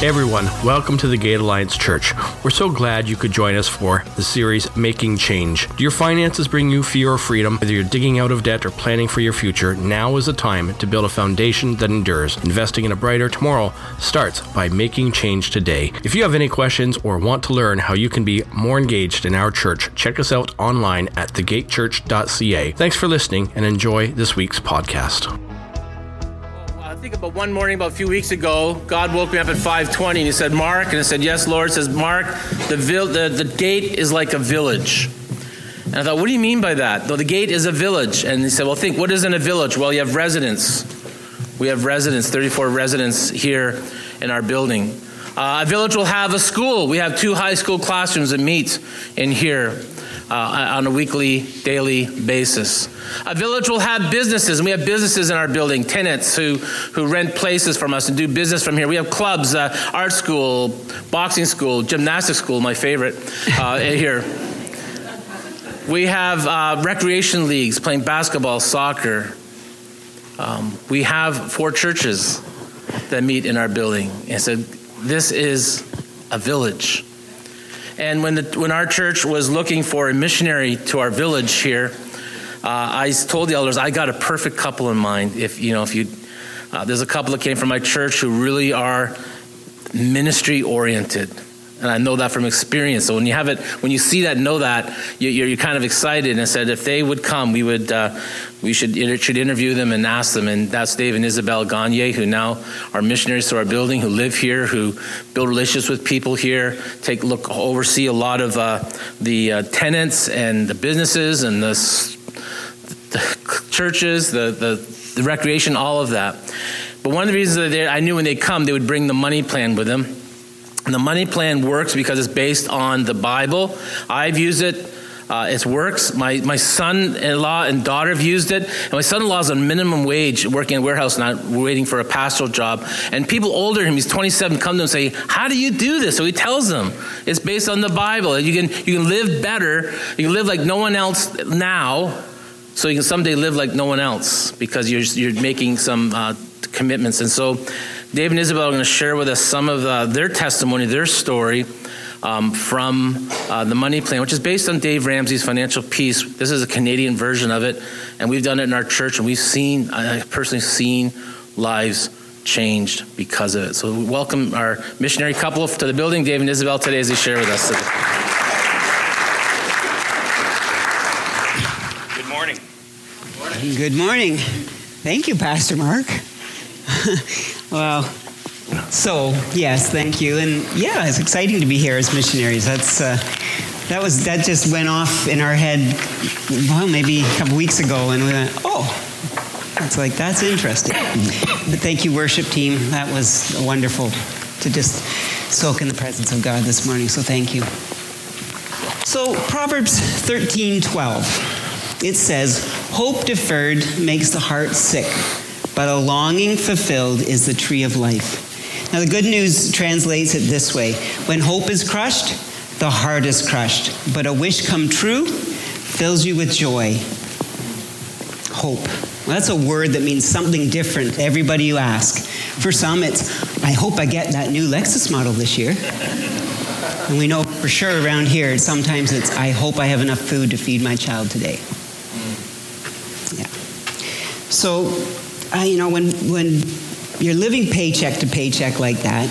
Everyone, welcome to the Gate Alliance Church. We're so glad you could join us for the series Making Change. Do your finances bring you fear or freedom? Whether you're digging out of debt or planning for your future, now is the time to build a foundation that endures. Investing in a brighter tomorrow starts by making change today. If you have any questions or want to learn how you can be more engaged in our church, check us out online at thegatechurch.ca. Thanks for listening and enjoy this week's podcast think about one morning about a few weeks ago, God woke me up at 5:20 and He said, "Mark," and I said, "Yes, Lord." He says, "Mark, the, the the gate is like a village." And I thought, "What do you mean by that?" Though the gate is a village, and He said, "Well, think what is in a village? Well, you have residents. We have residents, 34 residents here in our building. Uh, a village will have a school. We have two high school classrooms that meet in here." Uh, on a weekly, daily basis. A village will have businesses, and we have businesses in our building, tenants who, who rent places from us and do business from here. We have clubs, uh, art school, boxing school, gymnastics school, my favorite, uh, here. We have uh, recreation leagues playing basketball, soccer. Um, we have four churches that meet in our building. And so this is a village. And when, the, when our church was looking for a missionary to our village here, uh, I told the elders I got a perfect couple in mind. If you know, if you, uh, there's a couple that came from my church who really are ministry oriented, and I know that from experience. So when you have it, when you see that, know that you, are kind of excited. And I said if they would come, we would, uh, we should should interview them and ask them. And that's Dave and Isabelle Gagne, who now are missionaries to our building, who live here, who build relationships with people here, take look oversee a lot of uh, the uh, tenants and the businesses and the the churches, the, the, the recreation, all of that. But one of the reasons that they, I knew when they come, they would bring the money plan with them. The money plan works because it's based on the Bible. I've used it. Uh, it works. My, my son in law and daughter have used it. And my son in law is on minimum wage working in a warehouse, not waiting for a pastoral job. And people older than him, he's 27, come to him and say, How do you do this? So he tells them it's based on the Bible. You can, you can live better. You can live like no one else now so you can someday live like no one else because you're, you're making some uh, commitments. And so Dave and Isabelle are going to share with us some of uh, their testimony, their story um, from uh, the money plan, which is based on Dave Ramsey's Financial Peace. This is a Canadian version of it, and we've done it in our church, and we've seen, I've personally seen lives changed because of it. So we welcome our missionary couple to the building, Dave and Isabelle, today as they share with us. Good morning. Good morning. Good morning. Thank you, Pastor Mark. well, so yes, thank you, and yeah, it's exciting to be here as missionaries. That's uh, that was that just went off in our head, well, maybe a couple weeks ago, and we went, oh, it's like that's interesting. But thank you, worship team. That was wonderful to just soak in the presence of God this morning. So thank you. So Proverbs thirteen twelve it says, Hope deferred makes the heart sick, but a longing fulfilled is the tree of life. Now, the good news translates it this way When hope is crushed, the heart is crushed, but a wish come true fills you with joy. Hope. Well, that's a word that means something different to everybody you ask. For some, it's, I hope I get that new Lexus model this year. And we know for sure around here, sometimes it's, I hope I have enough food to feed my child today. Yeah. So, uh, you know, when, when you're living paycheck to paycheck like that,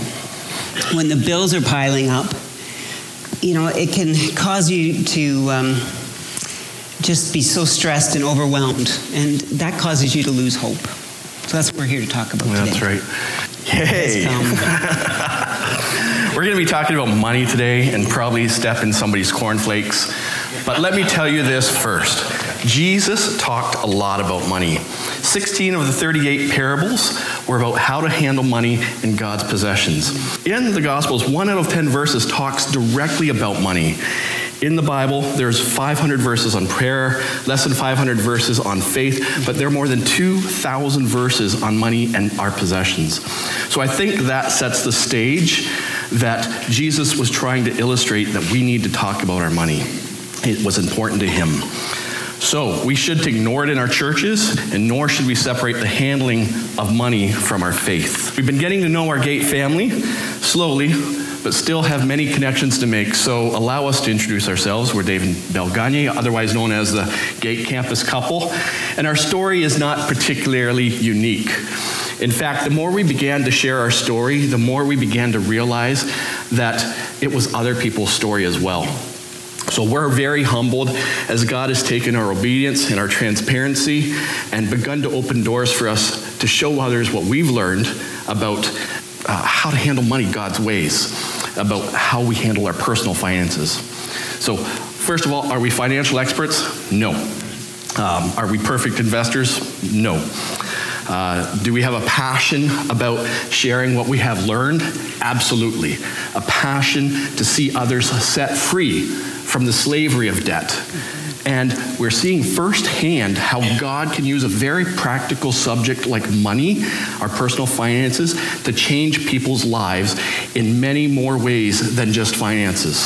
when the bills are piling up, you know, it can cause you to um, just be so stressed and overwhelmed, and that causes you to lose hope. So that's what we're here to talk about that's today. That's right. Yay! we're going to be talking about money today and probably step in somebody's cornflakes. But let me tell you this first. Jesus talked a lot about money. 16 of the 38 parables were about how to handle money in God's possessions. In the Gospels, one out of 10 verses talks directly about money. In the Bible, there's 500 verses on prayer, less than 500 verses on faith, but there are more than 2,000 verses on money and our possessions. So I think that sets the stage that Jesus was trying to illustrate that we need to talk about our money. It was important to him. So we shouldn't ignore it in our churches, and nor should we separate the handling of money from our faith. We've been getting to know our Gate family, slowly, but still have many connections to make. So allow us to introduce ourselves. We're Dave and Bel Gagne, otherwise known as the Gate Campus couple. And our story is not particularly unique. In fact, the more we began to share our story, the more we began to realize that it was other people's story as well. So we're very humbled as God has taken our obedience and our transparency and begun to open doors for us to show others what we've learned about uh, how to handle money God's ways, about how we handle our personal finances. So, first of all, are we financial experts? No. Um, are we perfect investors? No. Uh, do we have a passion about sharing what we have learned? Absolutely. A passion to see others set free from the slavery of debt. And we're seeing firsthand how God can use a very practical subject like money, our personal finances, to change people's lives in many more ways than just finances.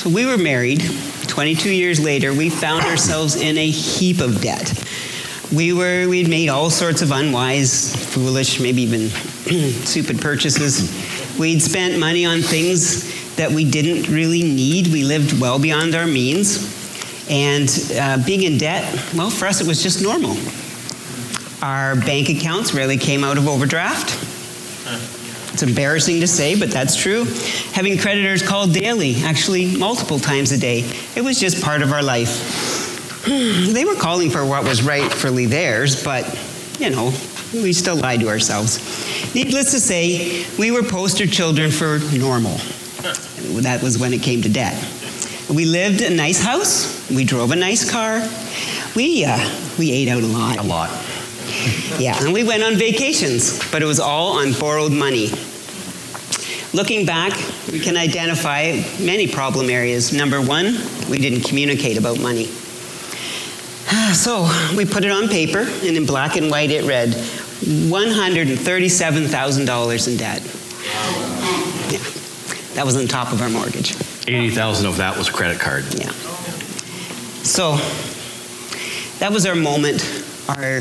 So we were married. 22 years later, we found ourselves in a heap of debt. We were we'd made all sorts of unwise, foolish, maybe even stupid purchases. We'd spent money on things that we didn't really need. We lived well beyond our means. And uh, being in debt, well, for us, it was just normal. Our bank accounts rarely came out of overdraft. It's embarrassing to say, but that's true. Having creditors call daily, actually multiple times a day, it was just part of our life. They were calling for what was rightfully theirs, but, you know, we still lied to ourselves. Needless to say, we were poster children for normal. That was when it came to debt. We lived in a nice house. We drove a nice car. We, uh, we ate out a lot. A lot. Yeah, and we went on vacations, but it was all on borrowed money. Looking back, we can identify many problem areas. Number one, we didn't communicate about money. So we put it on paper, and in black and white it read $137,000 in debt. That was on top of our mortgage. 80,000 of that was credit card. Yeah. So that was our moment, our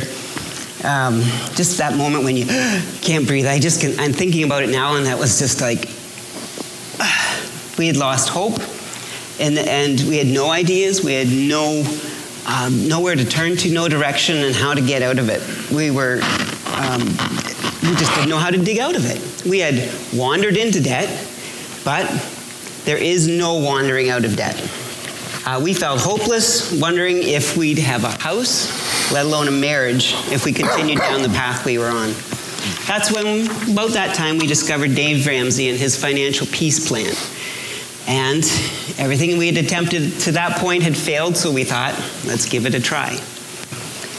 um, just that moment when you can't breathe. I just can, I'm thinking about it now, and that was just like we had lost hope, and and we had no ideas. We had no um, nowhere to turn to, no direction, and how to get out of it. We were um, we just didn't know how to dig out of it. We had wandered into debt, but there is no wandering out of debt. Uh, we felt hopeless, wondering if we'd have a house, let alone a marriage, if we continued down the path we were on. That's when, about that time, we discovered Dave Ramsey and his financial peace plan. And everything we had attempted to that point had failed, so we thought, let's give it a try.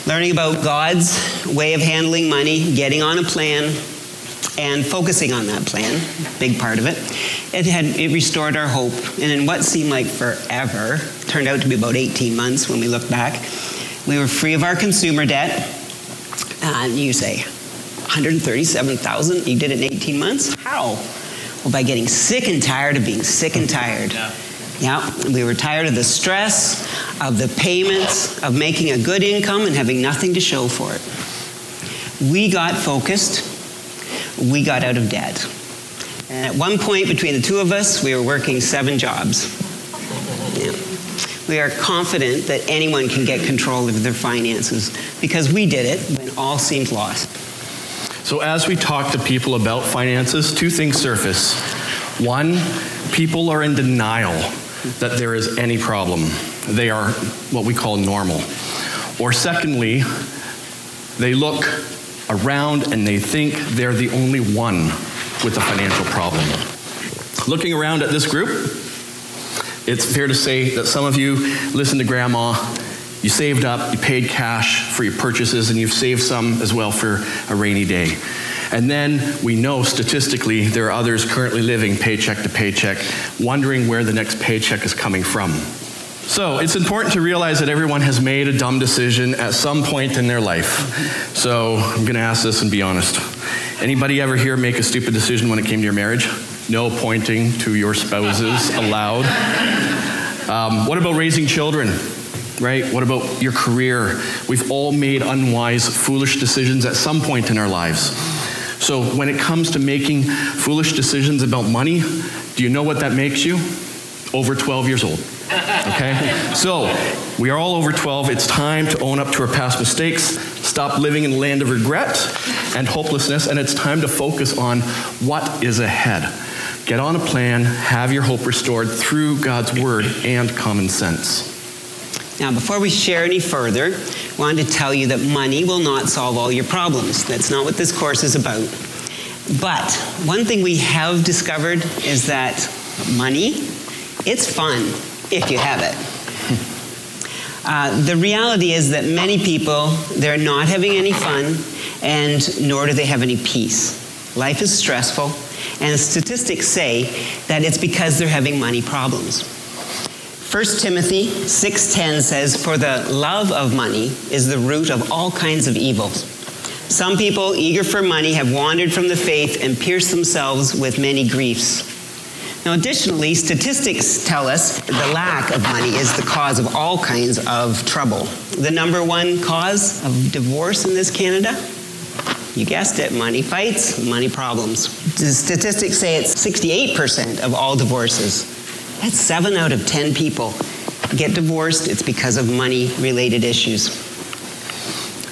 Learning about God's way of handling money, getting on a plan, and focusing on that plan, big part of it, it had it restored our hope. And in what seemed like forever, turned out to be about 18 months when we look back, we were free of our consumer debt. And you say, 137,000? You did it in 18 months? How? Well, by getting sick and tired of being sick and tired. Yeah. Yeah, we were tired of the stress, of the payments, of making a good income and having nothing to show for it. We got focused. We got out of debt. And at one point between the two of us, we were working seven jobs. Yeah. We are confident that anyone can get control of their finances because we did it when all seemed lost. So, as we talk to people about finances, two things surface. One, people are in denial that there is any problem. They are what we call normal. Or secondly, they look around and they think they're the only one with a financial problem. Looking around at this group, it's fair to say that some of you listen to grandma, you saved up, you paid cash for your purchases, and you've saved some as well for a rainy day. And then we know statistically there are others currently living paycheck to paycheck, wondering where the next paycheck is coming from. So it's important to realize that everyone has made a dumb decision at some point in their life. So I'm going to ask this and be honest. Anybody ever here make a stupid decision when it came to your marriage? No pointing to your spouses allowed. Um, what about raising children? Right? What about your career? We've all made unwise, foolish decisions at some point in our lives. So when it comes to making foolish decisions about money, do you know what that makes you? Over 12 years old. Okay? So we are all over 12. It's time to own up to our past mistakes, stop living in the land of regret and hopelessness, and it's time to focus on what is ahead. Get on a plan, have your hope restored through God's word and common sense. Now, before we share any further, I wanted to tell you that money will not solve all your problems. That's not what this course is about. But one thing we have discovered is that money, it's fun if you have it. Uh, the reality is that many people, they're not having any fun, and nor do they have any peace. Life is stressful, and statistics say that it's because they're having money problems. 1 Timothy 6:10 says for the love of money is the root of all kinds of evils. Some people eager for money have wandered from the faith and pierced themselves with many griefs. Now additionally, statistics tell us the lack of money is the cause of all kinds of trouble. The number one cause of divorce in this Canada you guessed it, money fights, money problems. The statistics say it's 68% of all divorces. That's seven out of 10 people get divorced, it's because of money related issues.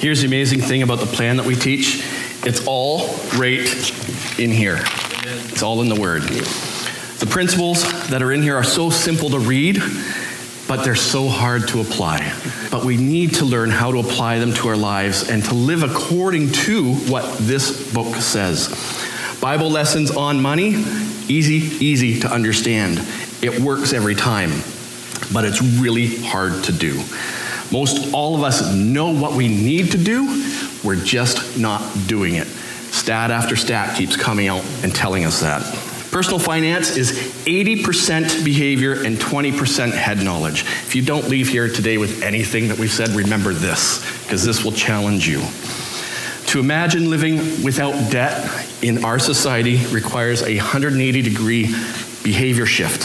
Here's the amazing thing about the plan that we teach it's all right in here, it's all in the Word. The principles that are in here are so simple to read, but they're so hard to apply. But we need to learn how to apply them to our lives and to live according to what this book says. Bible lessons on money, easy, easy to understand. It works every time, but it's really hard to do. Most all of us know what we need to do, we're just not doing it. Stat after stat keeps coming out and telling us that. Personal finance is 80% behavior and 20% head knowledge. If you don't leave here today with anything that we've said, remember this, because this will challenge you. To imagine living without debt in our society requires a 180 degree behavior shift.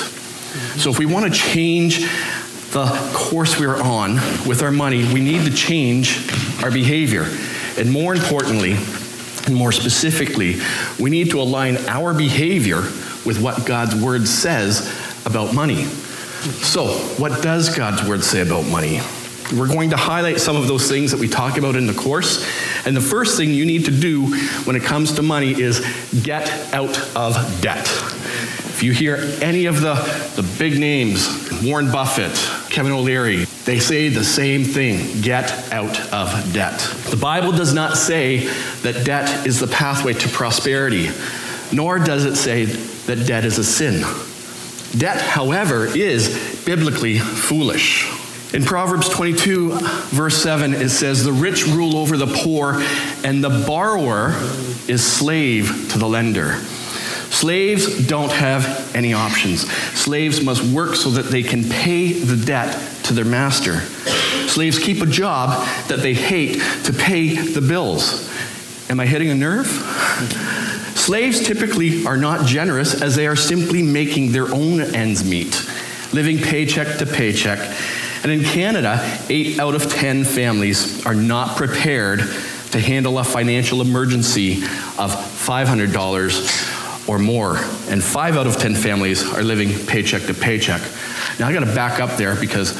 So, if we want to change the course we're on with our money, we need to change our behavior. And more importantly, and more specifically, we need to align our behavior with what God's word says about money. So, what does God's word say about money? We're going to highlight some of those things that we talk about in the course. And the first thing you need to do when it comes to money is get out of debt. If you hear any of the, the big names, Warren Buffett, Kevin O'Leary, they say the same thing get out of debt. The Bible does not say that debt is the pathway to prosperity, nor does it say that debt is a sin. Debt, however, is biblically foolish. In Proverbs 22, verse 7, it says, The rich rule over the poor, and the borrower is slave to the lender. Slaves don't have any options. Slaves must work so that they can pay the debt to their master. Slaves keep a job that they hate to pay the bills. Am I hitting a nerve? Slaves typically are not generous as they are simply making their own ends meet, living paycheck to paycheck. And in Canada, eight out of 10 families are not prepared to handle a financial emergency of $500 or more. And five out of 10 families are living paycheck to paycheck. Now, I got to back up there because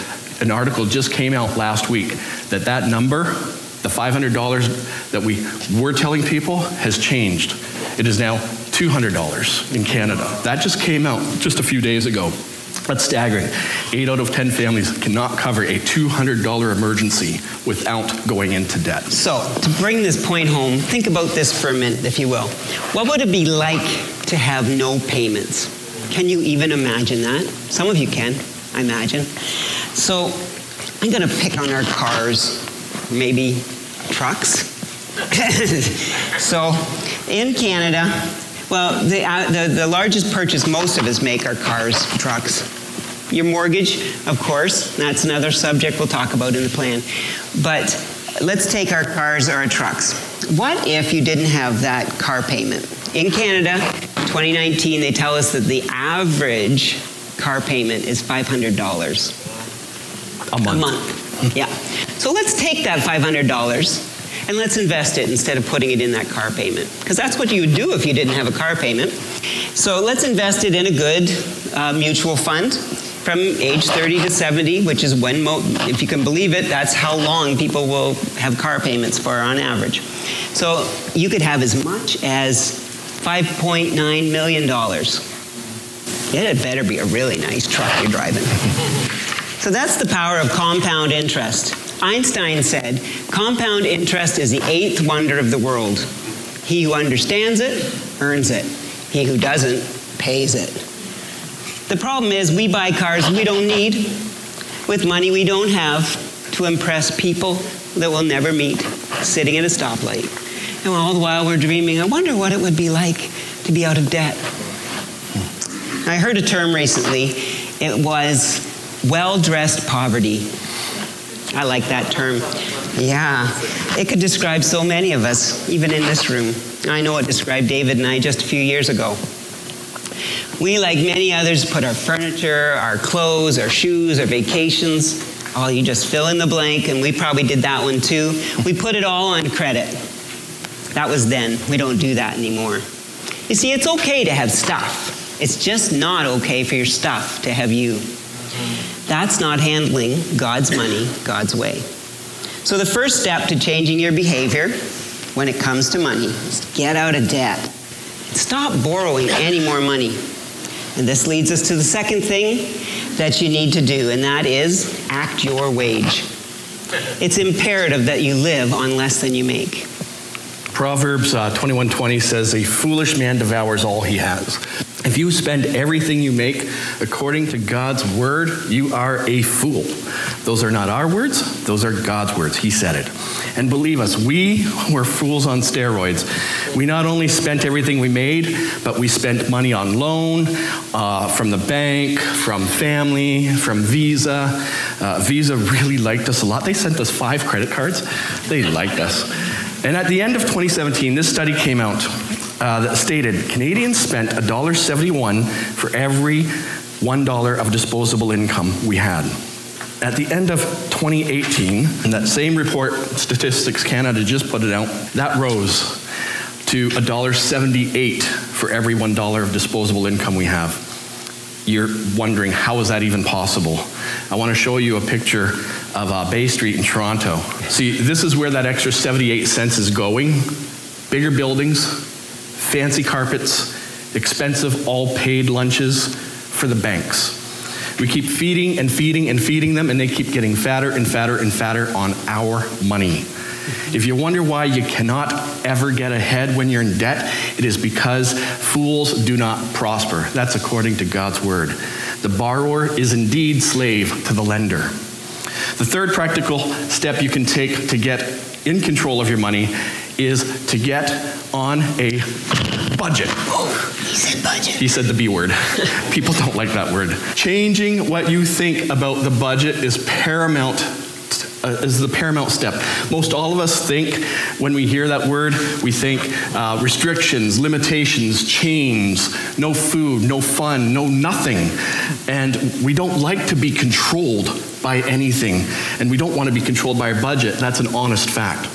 an article just came out last week that that number, the $500 that we were telling people, has changed. It is now $200 in Canada. That just came out just a few days ago. That's staggering. Eight out of 10 families cannot cover a $200 emergency without going into debt. So, to bring this point home, think about this for a minute, if you will. What would it be like to have no payments? Can you even imagine that? Some of you can, I imagine. So, I'm going to pick on our cars, maybe trucks. so, in Canada, well, the, uh, the, the largest purchase most of us make are cars, trucks. Your mortgage, of course, that's another subject we'll talk about in the plan. But let's take our cars or our trucks. What if you didn't have that car payment? In Canada, 2019, they tell us that the average car payment is $500 A month. a month. Yeah. So let's take that $500 and let's invest it instead of putting it in that car payment. Because that's what you would do if you didn't have a car payment. So let's invest it in a good uh, mutual fund from age 30 to 70, which is when, mo- if you can believe it, that's how long people will have car payments for on average. So you could have as much as $5.9 million. It had better be a really nice truck you're driving. so that's the power of compound interest. Einstein said, compound interest is the eighth wonder of the world. He who understands it earns it. He who doesn't pays it. The problem is, we buy cars we don't need with money we don't have to impress people that we'll never meet sitting at a stoplight. And all the while we're dreaming, I wonder what it would be like to be out of debt. I heard a term recently. It was well dressed poverty. I like that term. Yeah, it could describe so many of us, even in this room. I know it described David and I just a few years ago. We, like many others, put our furniture, our clothes, our shoes, our vacations, oh, you just fill in the blank, and we probably did that one too. We put it all on credit. That was then. We don't do that anymore. You see, it's okay to have stuff. It's just not okay for your stuff to have you. That's not handling God's money God's way. So, the first step to changing your behavior when it comes to money is get out of debt. Stop borrowing any more money. And this leads us to the second thing that you need to do, and that is act your wage. It's imperative that you live on less than you make. Proverbs uh, 21:20 says, "A foolish man devours all he has." If you spend everything you make according to God's word, you are a fool. Those are not our words, those are God's words. He said it. And believe us, we were fools on steroids. We not only spent everything we made, but we spent money on loan uh, from the bank, from family, from Visa. Uh, Visa really liked us a lot. They sent us five credit cards. They liked us. And at the end of 2017, this study came out uh, that stated Canadians spent $1.71 for every $1 of disposable income we had. At the end of 2018, in that same report, Statistics Canada just put it out, that rose to $1.78 for every $1 of disposable income we have. You're wondering, how is that even possible? I want to show you a picture of uh, Bay Street in Toronto. See, this is where that extra 78 cents is going. Bigger buildings, fancy carpets, expensive all paid lunches for the banks. We keep feeding and feeding and feeding them, and they keep getting fatter and fatter and fatter on our money. If you wonder why you cannot ever get ahead when you're in debt, it is because fools do not prosper. That's according to God's word. The borrower is indeed slave to the lender. The third practical step you can take to get in control of your money is to get on a budget. Oh, he said budget. He said the B word. People don't like that word. Changing what you think about the budget is paramount uh, is the paramount step. Most all of us think when we hear that word, we think uh, restrictions, limitations, chains, no food, no fun, no nothing. And we don't like to be controlled by anything. And we don't want to be controlled by our budget. That's an honest fact.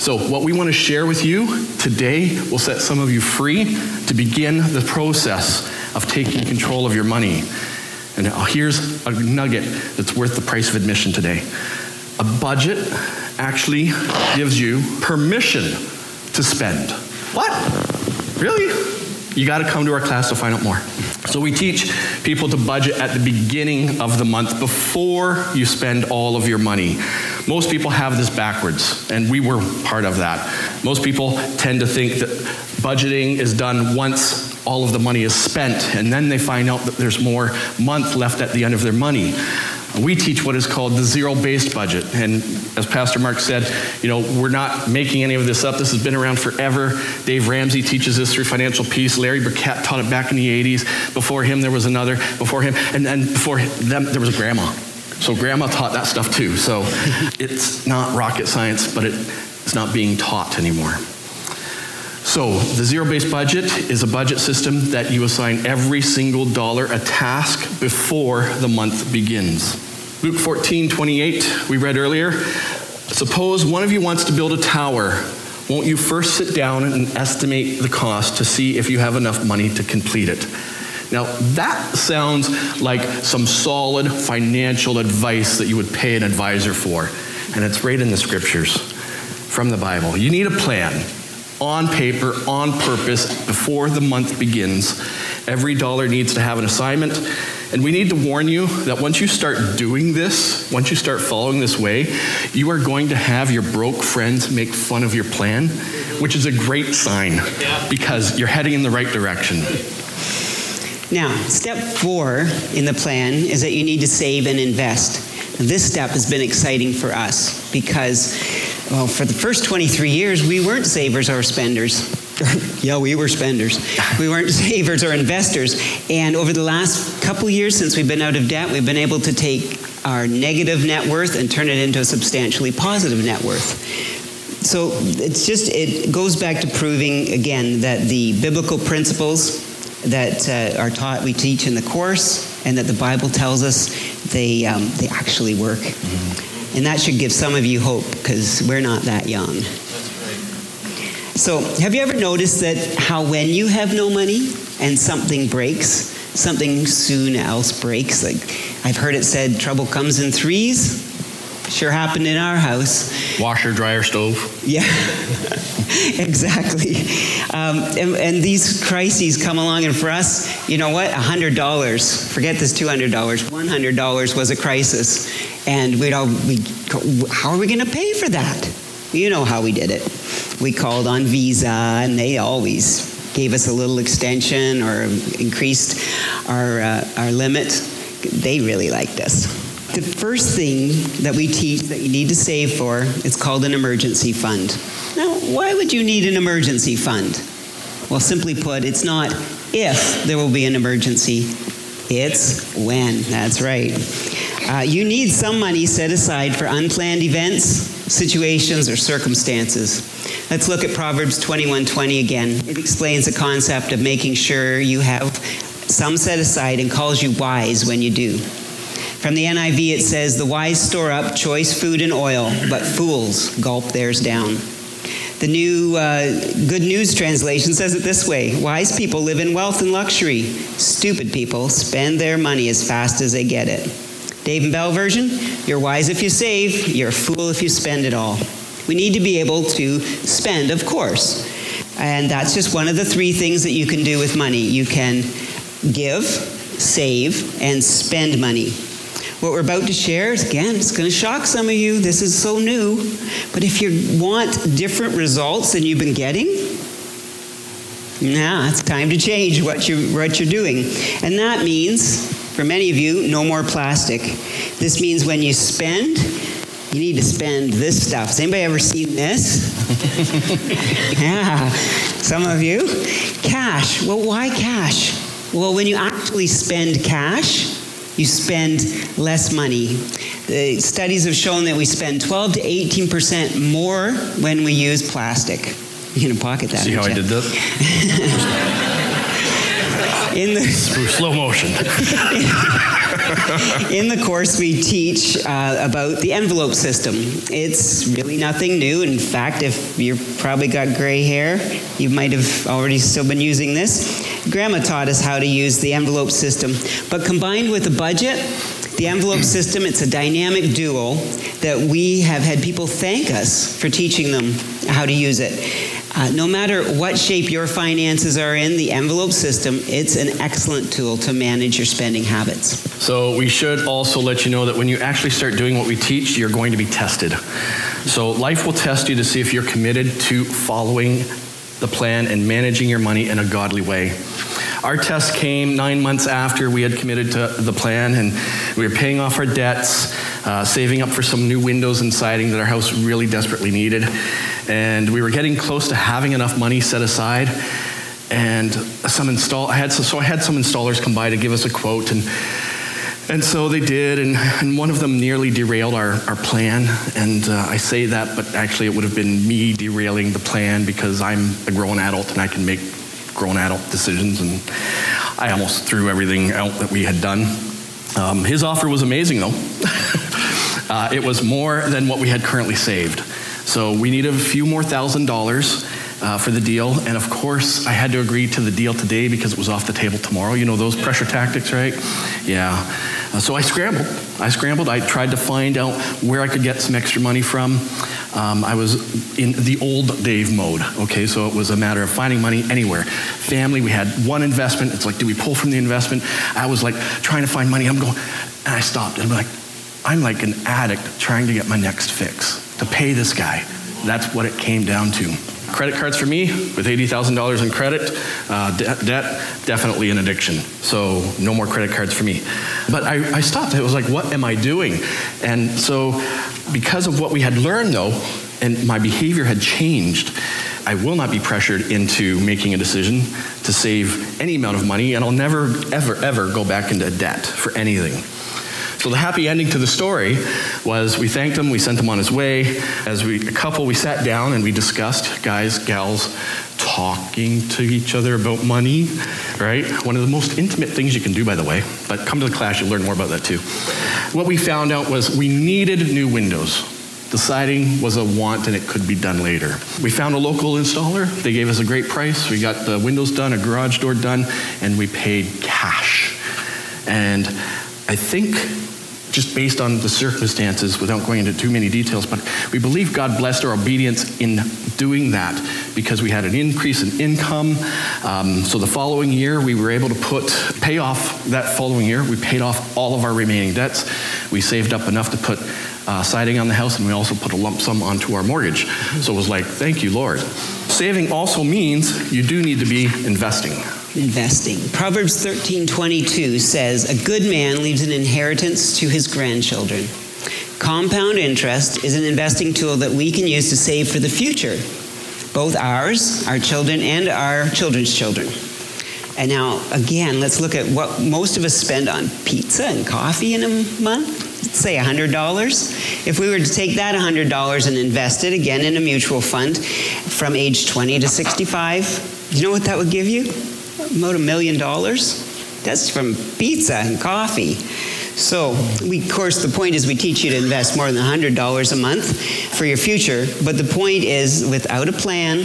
So, what we want to share with you today will set some of you free to begin the process of taking control of your money. And here's a nugget that's worth the price of admission today. A budget actually gives you permission to spend. What? Really? You got to come to our class to find out more. So, we teach people to budget at the beginning of the month before you spend all of your money. Most people have this backwards, and we were part of that. Most people tend to think that budgeting is done once all of the money is spent, and then they find out that there's more month left at the end of their money. We teach what is called the zero based budget. And as Pastor Mark said, you know, we're not making any of this up. This has been around forever. Dave Ramsey teaches this through Financial Peace. Larry Burkett taught it back in the 80s. Before him, there was another. Before him, and then before them, there was a grandma. So grandma taught that stuff too. So it's not rocket science, but it's not being taught anymore. So, the zero based budget is a budget system that you assign every single dollar a task before the month begins. Luke 14, 28, we read earlier, Suppose one of you wants to build a tower. Won't you first sit down and estimate the cost to see if you have enough money to complete it? Now, that sounds like some solid financial advice that you would pay an advisor for. And it's right in the scriptures from the Bible. You need a plan on paper, on purpose, before the month begins. Every dollar needs to have an assignment. And we need to warn you that once you start doing this, once you start following this way, you are going to have your broke friends make fun of your plan, which is a great sign because you're heading in the right direction. Now, step four in the plan is that you need to save and invest. This step has been exciting for us because, well, for the first 23 years, we weren't savers or spenders. yeah, we were spenders. We weren't savers or investors. And over the last couple years since we've been out of debt, we've been able to take our negative net worth and turn it into a substantially positive net worth. So it's just, it goes back to proving again that the biblical principles that uh, are taught, we teach in the course, and that the Bible tells us they, um, they actually work. Mm-hmm. And that should give some of you hope because we're not that young. So, have you ever noticed that how when you have no money and something breaks, something soon else breaks? Like I've heard it said, trouble comes in threes. Sure happened in our house. Washer, dryer, stove. Yeah, exactly. Um, and, and, these crises come along, and for us, you know what? $100, forget this $200, $100 was a crisis. And we'd all, we how are we going to pay for that? You know how we did it. We called on Visa, and they always gave us a little extension or increased our, uh, our limit. They really liked us. The first thing that we teach that you need to save for is called an emergency fund. Now, why would you need an emergency fund? Well, simply put, it's not if there will be an emergency, it's when. That's right. Uh, you need some money set aside for unplanned events, situations, or circumstances. Let's look at Proverbs 21:20 again. It explains the concept of making sure you have some set aside and calls you wise when you do. From the NIV, it says, The wise store up choice food and oil, but fools gulp theirs down. The new uh, Good News translation says it this way Wise people live in wealth and luxury. Stupid people spend their money as fast as they get it. Dave and Bell version, you're wise if you save, you're a fool if you spend it all. We need to be able to spend, of course. And that's just one of the three things that you can do with money. You can give, save, and spend money. What we're about to share, is, again, it's going to shock some of you. This is so new. But if you want different results than you've been getting, now it's time to change what, you, what you're doing. And that means for many of you, no more plastic. This means when you spend, you need to spend this stuff. Has anybody ever seen this? yeah, some of you. Cash. Well, why cash? Well, when you actually spend cash, you spend less money. The studies have shown that we spend 12 to 18 percent more when we use plastic. You can pocket that. See how I did this? in the slow motion. in the course, we teach uh, about the envelope system. It's really nothing new. In fact, if you've probably got gray hair, you might have already still been using this. Grandma taught us how to use the envelope system, but combined with a budget. The envelope system, it's a dynamic duo that we have had people thank us for teaching them how to use it. Uh, no matter what shape your finances are in, the envelope system, it's an excellent tool to manage your spending habits. So, we should also let you know that when you actually start doing what we teach, you're going to be tested. So, life will test you to see if you're committed to following the plan and managing your money in a godly way. Our test came nine months after we had committed to the plan, and we were paying off our debts, uh, saving up for some new windows and siding that our house really desperately needed and we were getting close to having enough money set aside. And some install, I had so I had some installers come by to give us a quote, and and so they did, and, and one of them nearly derailed our, our plan. And uh, I say that, but actually it would have been me derailing the plan because I'm a grown adult and I can make grown adult decisions. And I almost threw everything out that we had done. Um, his offer was amazing, though. Uh, it was more than what we had currently saved. So we needed a few more thousand dollars uh, for the deal. And of course, I had to agree to the deal today because it was off the table tomorrow. You know those pressure tactics, right? Yeah. Uh, so I scrambled. I scrambled. I tried to find out where I could get some extra money from. Um, I was in the old Dave mode, okay? So it was a matter of finding money anywhere. Family, we had one investment. It's like, do we pull from the investment? I was like trying to find money. I'm going, and I stopped. And I'm like, I'm like an addict trying to get my next fix to pay this guy. That's what it came down to. Credit cards for me, with $80,000 in credit, uh, de- debt, definitely an addiction. So no more credit cards for me. But I, I stopped. It was like, what am I doing? And so, because of what we had learned, though, and my behavior had changed, I will not be pressured into making a decision to save any amount of money, and I'll never, ever, ever go back into debt for anything. So the happy ending to the story was we thanked him, we sent him on his way. As we, a couple, we sat down and we discussed, guys, gals, talking to each other about money, right? One of the most intimate things you can do, by the way. But come to the class, you'll learn more about that too. What we found out was we needed new windows. The siding was a want and it could be done later. We found a local installer. They gave us a great price. We got the windows done, a garage door done, and we paid cash. And I think just based on the circumstances without going into too many details, but we believe God blessed our obedience in doing that because we had an increase in income. Um, so the following year, we were able to put, pay off that following year, we paid off all of our remaining debts. We saved up enough to put uh, siding on the house, and we also put a lump sum onto our mortgage. So it was like, thank you, Lord. Saving also means you do need to be investing investing. Proverbs 13:22 says, "A good man leaves an inheritance to his grandchildren." Compound interest is an investing tool that we can use to save for the future, both ours, our children, and our children's children. And now, again, let's look at what most of us spend on pizza and coffee in a month. Let's say $100. If we were to take that $100 and invest it again in a mutual fund from age 20 to 65, you know what that would give you? About a million dollars. That's from pizza and coffee. So, we, of course, the point is we teach you to invest more than $100 a month for your future. But the point is, without a plan,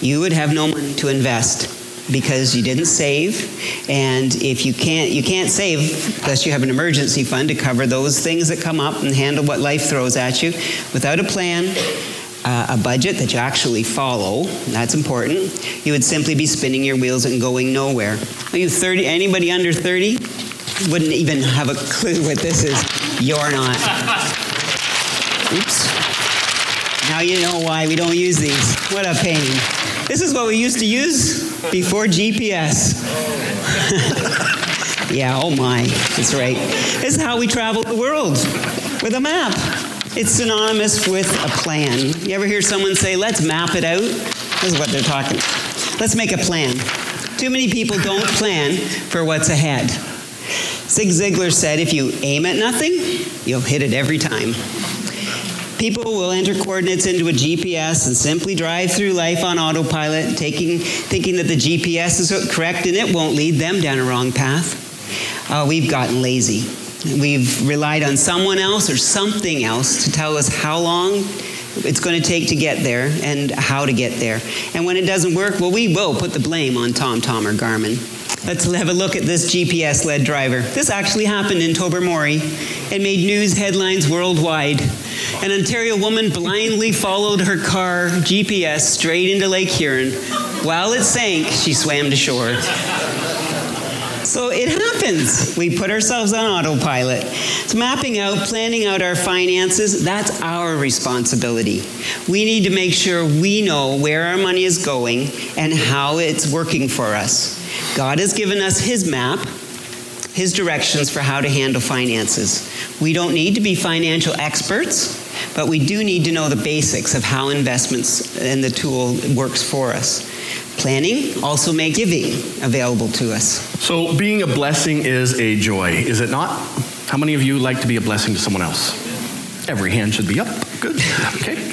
you would have no money to invest because you didn't save and if you can't you can't save unless you have an emergency fund to cover those things that come up and handle what life throws at you without a plan uh, a budget that you actually follow. That's important. You would simply be spinning your wheels and going nowhere. Are you 30? Anybody under 30 wouldn't even have a clue what this is. You're not. Oops. Now you know why we don't use these. What a pain. This is what we used to use before GPS. yeah, oh my, that's right. This is how we travel the world with a map. It's synonymous with a plan. You ever hear someone say, let's map it out? This is what they're talking. Let's make a plan. Too many people don't plan for what's ahead. Zig Ziglar said, if you aim at nothing, you'll hit it every time. People will enter coordinates into a GPS and simply drive through life on autopilot, taking, thinking that the GPS is correct and it won't lead them down a wrong path. Uh, we've gotten lazy. We've relied on someone else or something else to tell us how long it's going to take to get there and how to get there. And when it doesn't work, well, we will put the blame on TomTom or Garmin. Let's have a look at this GPS led driver. This actually happened in Tobermory. It made news headlines worldwide. An Ontario woman blindly followed her car GPS straight into Lake Huron. While it sank, she swam to shore. So it happens. We put ourselves on autopilot. It's mapping out, planning out our finances. That's our responsibility. We need to make sure we know where our money is going and how it's working for us. God has given us His map, His directions for how to handle finances. We don't need to be financial experts, but we do need to know the basics of how investments and the tool works for us. Planning also makes giving available to us. So, being a blessing is a joy, is it not? How many of you like to be a blessing to someone else? Every hand should be up. Good. Okay.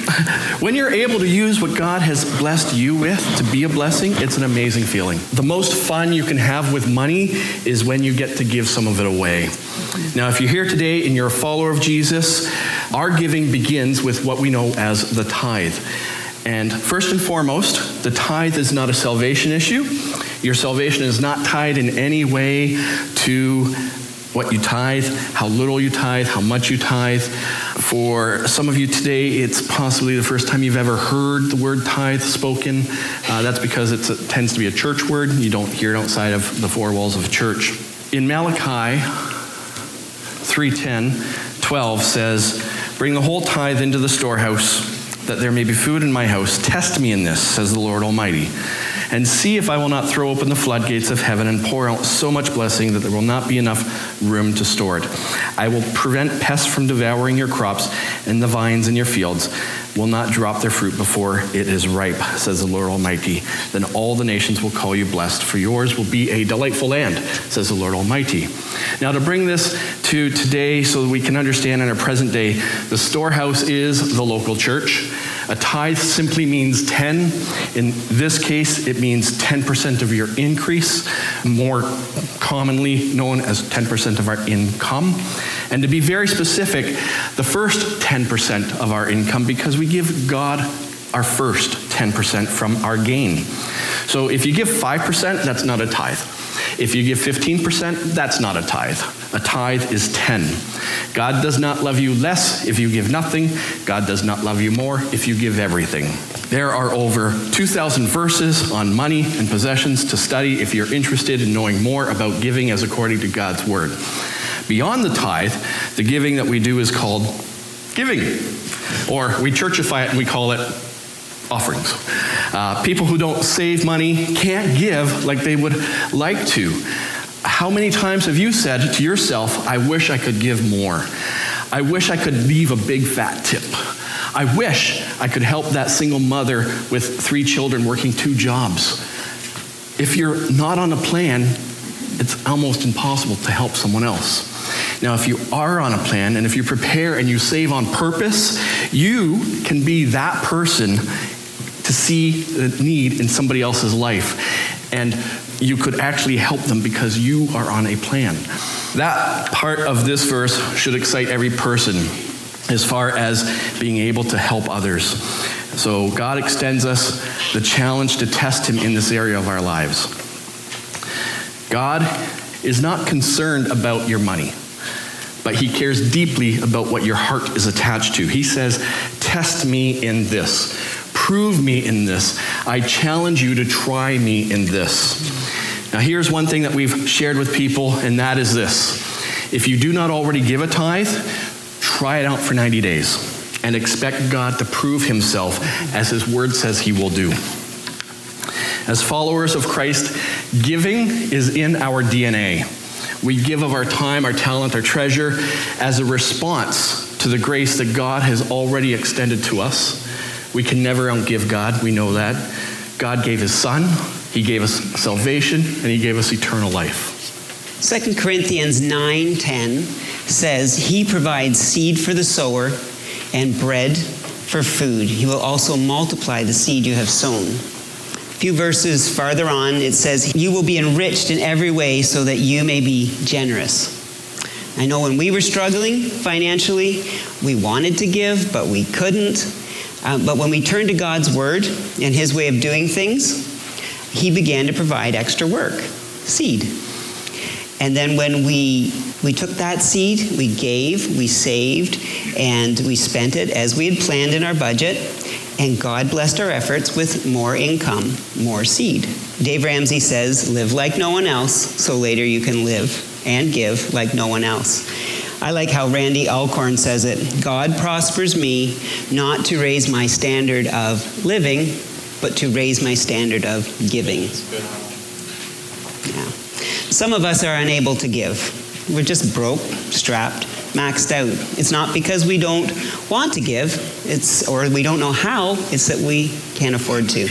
When you're able to use what God has blessed you with to be a blessing, it's an amazing feeling. The most fun you can have with money is when you get to give some of it away. Now, if you're here today and you're a follower of Jesus, Our giving begins with what we know as the tithe. And first and foremost, the tithe is not a salvation issue. Your salvation is not tied in any way to what you tithe, how little you tithe, how much you tithe. For some of you today, it's possibly the first time you've ever heard the word tithe spoken. Uh, that's because it tends to be a church word. You don't hear it outside of the four walls of a church. In Malachi 3:10, 12 says, "Bring the whole tithe into the storehouse, that there may be food in my house. Test me in this," says the Lord Almighty and see if I will not throw open the floodgates of heaven and pour out so much blessing that there will not be enough room to store it. I will prevent pests from devouring your crops, and the vines in your fields will not drop their fruit before it is ripe, says the Lord Almighty. Then all the nations will call you blessed, for yours will be a delightful land, says the Lord Almighty. Now, to bring this to today so that we can understand in our present day, the storehouse is the local church. A tithe simply means 10. In this case, it means 10% of your increase, more commonly known as 10% of our income. And to be very specific, the first 10% of our income, because we give God our first 10% from our gain. So if you give 5%, that's not a tithe. If you give 15%, that's not a tithe. A tithe is 10. God does not love you less if you give nothing. God does not love you more if you give everything. There are over 2,000 verses on money and possessions to study if you're interested in knowing more about giving as according to God's word. Beyond the tithe, the giving that we do is called giving, or we churchify it and we call it offerings. Uh, people who don't save money can't give like they would like to. How many times have you said to yourself, I wish I could give more? I wish I could leave a big fat tip. I wish I could help that single mother with three children working two jobs. If you're not on a plan, it's almost impossible to help someone else. Now, if you are on a plan and if you prepare and you save on purpose, you can be that person to see the need in somebody else's life. And you could actually help them because you are on a plan. That part of this verse should excite every person as far as being able to help others. So God extends us the challenge to test Him in this area of our lives. God is not concerned about your money, but He cares deeply about what your heart is attached to. He says, Test me in this, prove me in this. I challenge you to try me in this. Now, here's one thing that we've shared with people, and that is this. If you do not already give a tithe, try it out for 90 days and expect God to prove himself as his word says he will do. As followers of Christ, giving is in our DNA. We give of our time, our talent, our treasure as a response to the grace that God has already extended to us. We can never outgive God, we know that. God gave his son, he gave us salvation and he gave us eternal life. 2 Corinthians 9:10 says, "He provides seed for the sower and bread for food. He will also multiply the seed you have sown." A few verses farther on, it says, "You will be enriched in every way so that you may be generous." I know when we were struggling financially, we wanted to give, but we couldn't. Uh, but when we turned to God's word and his way of doing things, he began to provide extra work, seed. And then when we we took that seed, we gave, we saved, and we spent it as we had planned in our budget, and God blessed our efforts with more income, more seed. Dave Ramsey says, "Live like no one else, so later you can live and give like no one else." I like how Randy Alcorn says it God prospers me not to raise my standard of living, but to raise my standard of giving. Yeah. Some of us are unable to give. We're just broke, strapped, maxed out. It's not because we don't want to give, it's or we don't know how, it's that we can't afford to.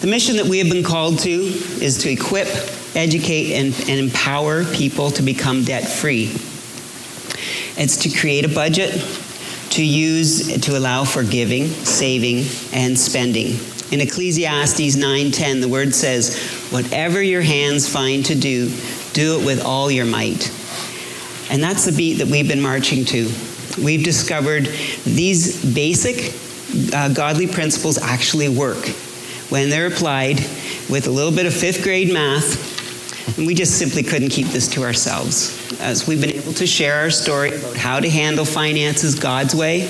The mission that we have been called to is to equip, educate, and, and empower people to become debt free. It's to create a budget to use to allow for giving, saving, and spending. In Ecclesiastes 9:10, the word says, "Whatever your hands find to do, do it with all your might." And that's the beat that we've been marching to. we've discovered these basic uh, godly principles actually work when they're applied with a little bit of fifth grade math. And we just simply couldn't keep this to ourselves. As we've been able to share our story about how to handle finances God's way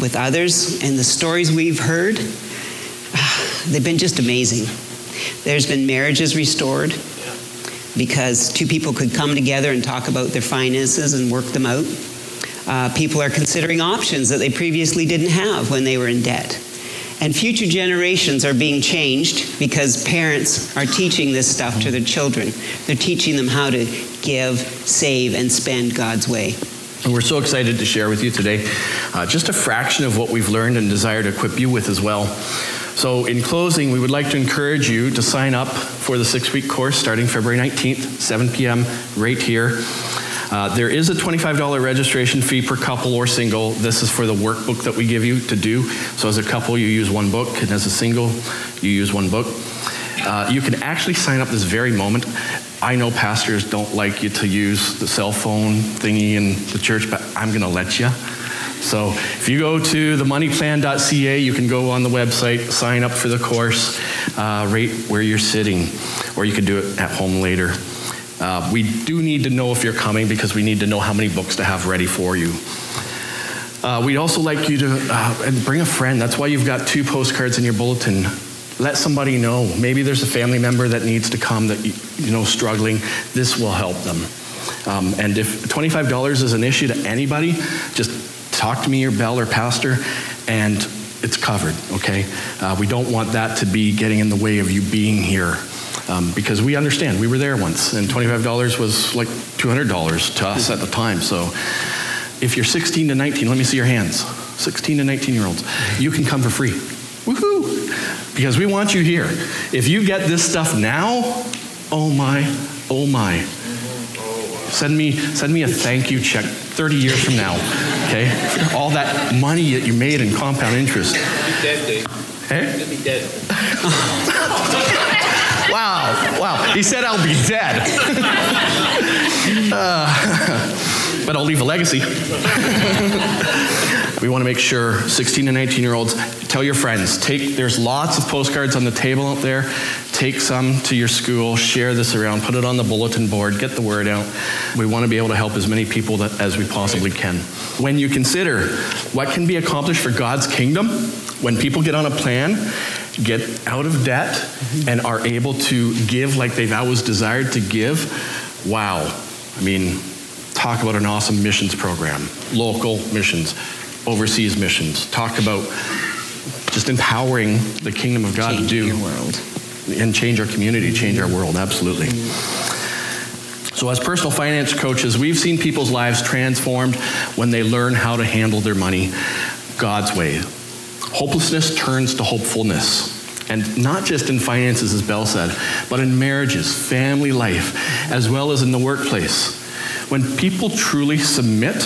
with others, and the stories we've heard, they've been just amazing. There's been marriages restored because two people could come together and talk about their finances and work them out. Uh, people are considering options that they previously didn't have when they were in debt. And future generations are being changed because parents are teaching this stuff to their children. They're teaching them how to give, save, and spend God's way. And we're so excited to share with you today uh, just a fraction of what we've learned and desire to equip you with as well. So, in closing, we would like to encourage you to sign up for the six week course starting February 19th, 7 p.m., right here. Uh, there is a $25 registration fee per couple or single. This is for the workbook that we give you to do. So, as a couple, you use one book, and as a single, you use one book. Uh, you can actually sign up this very moment. I know pastors don't like you to use the cell phone thingy in the church, but I'm going to let you. So if you go to themoneyplan.ca, you can go on the website, sign up for the course uh, right where you're sitting, or you can do it at home later. Uh, we do need to know if you're coming because we need to know how many books to have ready for you. Uh, we'd also like you to uh, bring a friend. That's why you've got two postcards in your bulletin. Let somebody know. Maybe there's a family member that needs to come that you, know struggling. This will help them. Um, and if $25 is an issue to anybody, just talk to me or Bel or Pastor, and it's covered, okay? Uh, we don't want that to be getting in the way of you being here. Um, because we understand, we were there once, and $25 was like $200 to us at the time. So if you're 16 to 19, let me see your hands. 16 to 19 year olds, you can come for free. Woohoo! Because we want you here. If you get this stuff now, oh my, oh my. Send me, send me a thank you check 30 years from now, okay? All that money that you made in compound interest. Dead, Dave. Hey? Be dead. Wow, wow. He said I'll be dead. Uh, but I'll leave a legacy. We want to make sure 16 to 19 year olds tell your friends take there's lots of postcards on the table out there. Take some to your school share this around put it on the bulletin board get the word out. We want to be able to help as many people that, as we possibly can. When you consider what can be accomplished for god's kingdom when people get on a plan get out of debt and are able to give like they've always desired to give wow. I mean talk about an awesome missions program local missions overseas missions. Talk about just empowering the kingdom of god Change to do your world. and change our community change our world absolutely. So as personal finance coaches we've seen people's lives transformed when they learn how to handle their money god's way. Hopelessness turns to hopefulness. And not just in finances as Bel said but in marriages family life as well as in the workplace. When people truly submit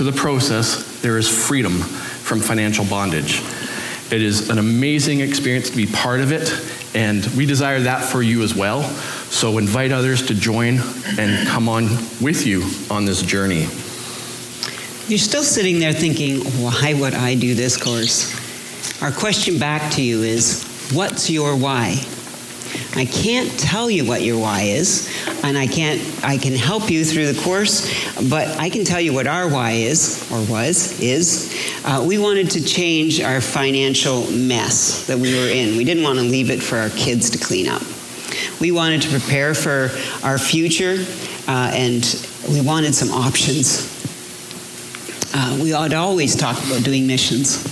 to the process there is freedom from financial bondage it is an amazing experience to be part of it and we desire that for you as well so invite others to join and come on with you on this journey You're still sitting there thinking, why would I do this course? Our question back to you is, what's your why? I can't tell you what your why is, and I can't I can help you through the course, but I can tell you what our why is or was is. Uh, we wanted to change our financial mess that we were in. We didn't want to leave it for our kids to clean up. We wanted to prepare for our future, uh, and we wanted some options. Uh, we had always talk about doing missions.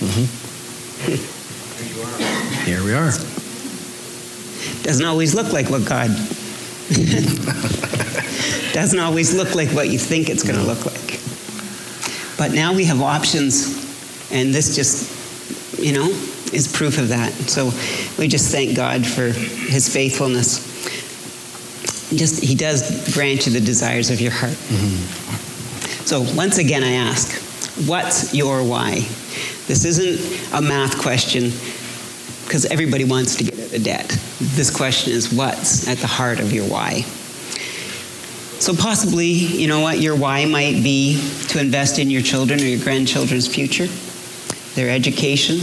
here we are Doesn't always look like what God. Doesn't always look like what you think it's going to look like. But now we have options, and this just, you know, is proof of that. So we just thank God for His faithfulness. Just He does grant you the desires of your heart. Mm-hmm. So once again, I ask, what's your why? This isn't a math question because everybody wants to get out of debt. This question is what's at the heart of your why? So possibly, you know what, your why might be to invest in your children or your grandchildren's future, their education.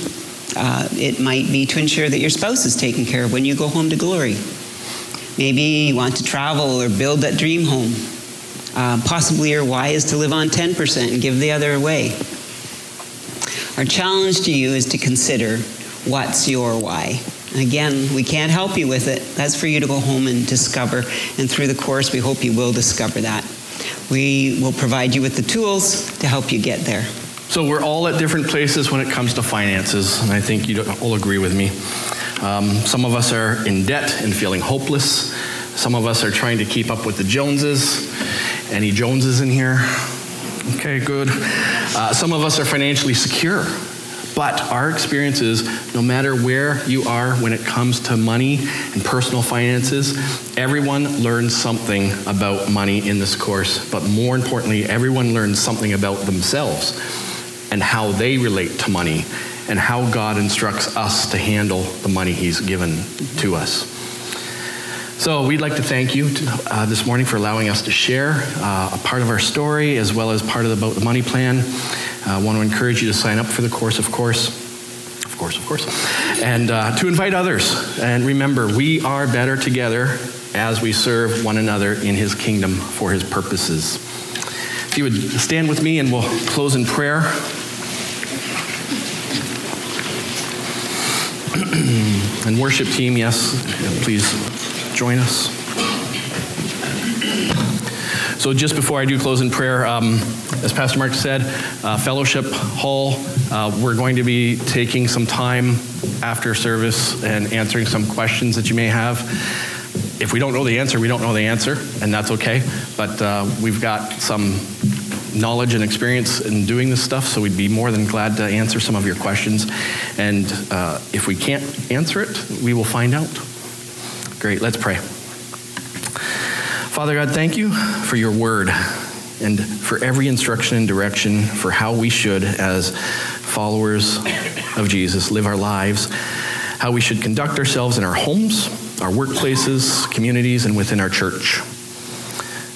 Uh, it might be to ensure that your spouse is taken care of when you go home to glory. Maybe you want to travel or build that dream home. Uh, possibly your why is to live on 10% and give the other away. Our challenge to you is to consider what's your why. Again, we can't help you with it. That's for you to go home and discover. And through the course, we hope you will discover that. We will provide you with the tools to help you get there. So we're all at different places when it comes to finances, and I think you all agree with me. Um, some of us are in debt and feeling hopeless. Some of us are trying to keep up with the Joneses. Any Joneses in here? Okay, good. Uh, some of us are financially secure. But our experience is no matter where you are when it comes to money and personal finances, everyone learns something about money in this course. But more importantly, everyone learns something about themselves and how they relate to money and how God instructs us to handle the money He's given to us. So, we'd like to thank you to, uh, this morning for allowing us to share uh, a part of our story as well as part of the About the Money plan. I want to encourage you to sign up for the course, of course. Of course, of course. And uh, to invite others. And remember, we are better together as we serve one another in His kingdom for His purposes. If you would stand with me and we'll close in prayer. and worship team, yes, please join us. So, just before I do close in prayer, um, as Pastor Mark said, uh, Fellowship Hall, uh, we're going to be taking some time after service and answering some questions that you may have. If we don't know the answer, we don't know the answer, and that's okay. But uh, we've got some knowledge and experience in doing this stuff, so we'd be more than glad to answer some of your questions. And uh, if we can't answer it, we will find out. Great, let's pray. Father God, thank you for your word and for every instruction and direction for how we should, as followers of Jesus, live our lives, how we should conduct ourselves in our homes, our workplaces, communities, and within our church.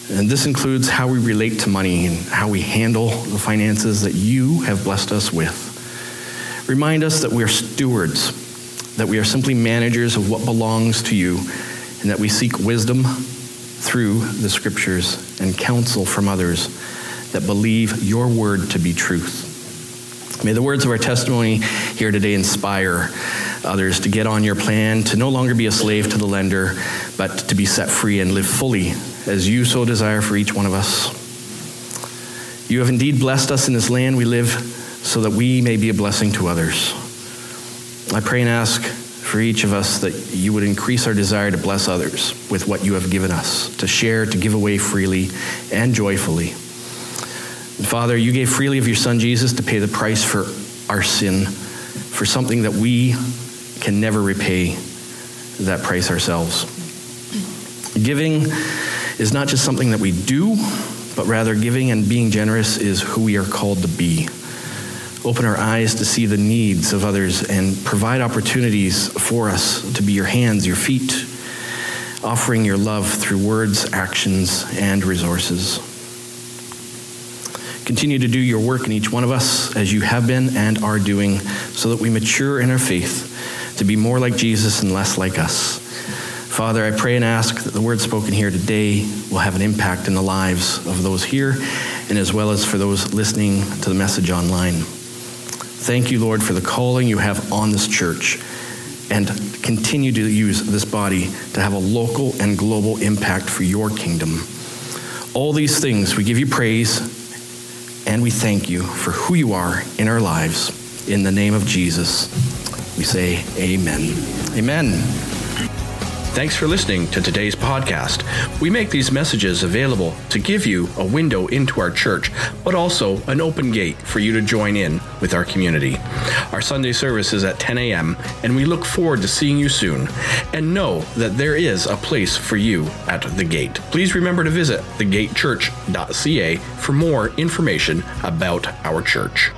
And this includes how we relate to money and how we handle the finances that you have blessed us with. Remind us that we are stewards, that we are simply managers of what belongs to you, and that we seek wisdom through the scriptures and counsel from others that believe your word to be truth. May the words of our testimony here today inspire others to get on your plan, to no longer be a slave to the lender, but to be set free and live fully as you so desire for each one of us. You have indeed blessed us in this land we live so that we may be a blessing to others. I pray and ask for each of us that you would increase our desire to bless others with what you have given us, to share, to give away freely and joyfully. And Father, you gave freely of your Son Jesus to pay the price for our sin, for something that we can never repay that price ourselves. Giving is not just something that we do, but rather giving and being generous is who we are called to be. Open our eyes to see the needs of others and provide opportunities for us to be your hands, your feet, offering your love through words, actions, and resources. Continue to do your work in each one of us as you have been and are doing so that we mature in our faith to be more like Jesus and less like us. Father, I pray and ask that the word spoken here today will have an impact in the lives of those here and as well as for those listening to the message online. Thank you, Lord, for the calling you have on this church and continue to use this body to have a local and global impact for your kingdom. All these things, we give you praise and we thank you for who you are in our lives. In the name of Jesus, we say amen. Amen. Thanks for listening to today's podcast. We make these messages available to give you a window into our church, but also an open gate for you to join in with our community. Our Sunday service is at 10 a.m., and we look forward to seeing you soon. And know that there is a place for you at the gate. Please remember to visit thegatechurch.ca for more information about our church.